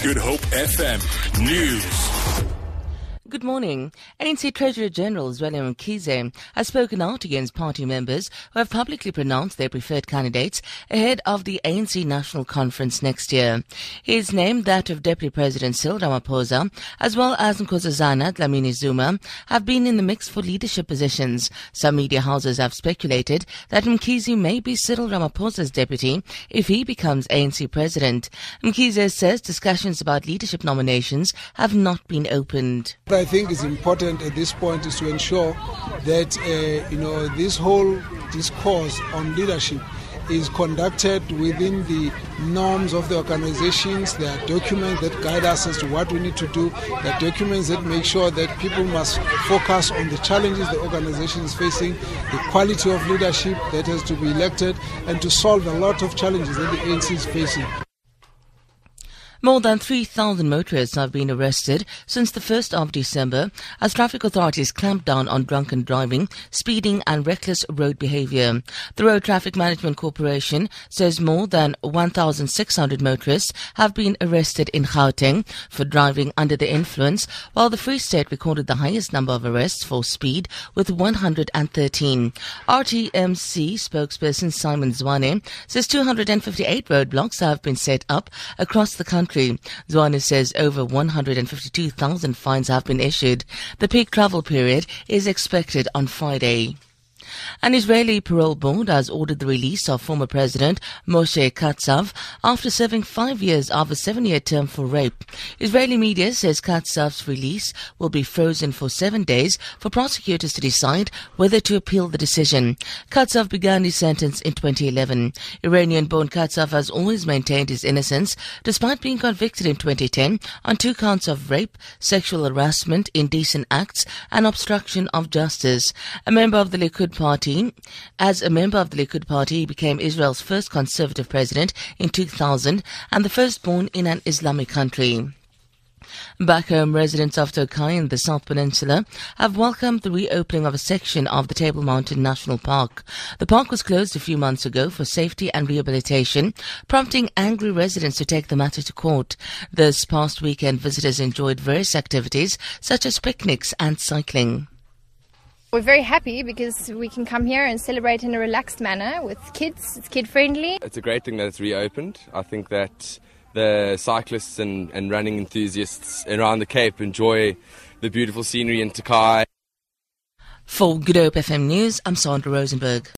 Good Hope FM News. Good morning. ANC Treasurer General Zweli Mkhize has spoken out against party members who have publicly pronounced their preferred candidates ahead of the ANC National Conference next year. His name, that of Deputy President Cyril Ramaphosa, as well as Nkosazana Dlamini Zuma, have been in the mix for leadership positions. Some media houses have speculated that Mkhize may be Cyril Ramaphosa's deputy if he becomes ANC president. Mkhize says discussions about leadership nominations have not been opened. I think is important at this point is to ensure that uh, you know this whole discourse on leadership is conducted within the norms of the organizations. There are documents that guide us as to what we need to do. There are documents that make sure that people must focus on the challenges the organization is facing, the quality of leadership that has to be elected, and to solve a lot of challenges that the ANC is facing. More than 3,000 motorists have been arrested since the 1st of December as traffic authorities clamp down on drunken driving, speeding and reckless road behavior. The Road Traffic Management Corporation says more than 1,600 motorists have been arrested in Gauteng for driving under the influence, while the Free State recorded the highest number of arrests for speed with 113. RTMC spokesperson Simon Zwane says 258 roadblocks have been set up across the country country. Zwane says over 152,000 fines have been issued. The peak travel period is expected on Friday. An Israeli parole board has ordered the release of former President Moshe Katsav after serving five years of a seven-year term for rape. Israeli media says Katsav's release will be frozen for seven days for prosecutors to decide whether to appeal the decision. Katsav began his sentence in 2011. Iranian-born Katsav has always maintained his innocence despite being convicted in 2010 on two counts of rape, sexual harassment, indecent acts, and obstruction of justice. A member of the Likud Party. As a member of the Likud Party, he became Israel's first conservative president in 2000 and the first born in an Islamic country. Back home, residents of Tokai in the South Peninsula have welcomed the reopening of a section of the Table Mountain National Park. The park was closed a few months ago for safety and rehabilitation, prompting angry residents to take the matter to court. This past weekend, visitors enjoyed various activities such as picnics and cycling. We're very happy because we can come here and celebrate in a relaxed manner with kids. It's kid friendly. It's a great thing that it's reopened. I think that the cyclists and, and running enthusiasts around the Cape enjoy the beautiful scenery in Tokai. For Good Hope FM News, I'm Sandra Rosenberg.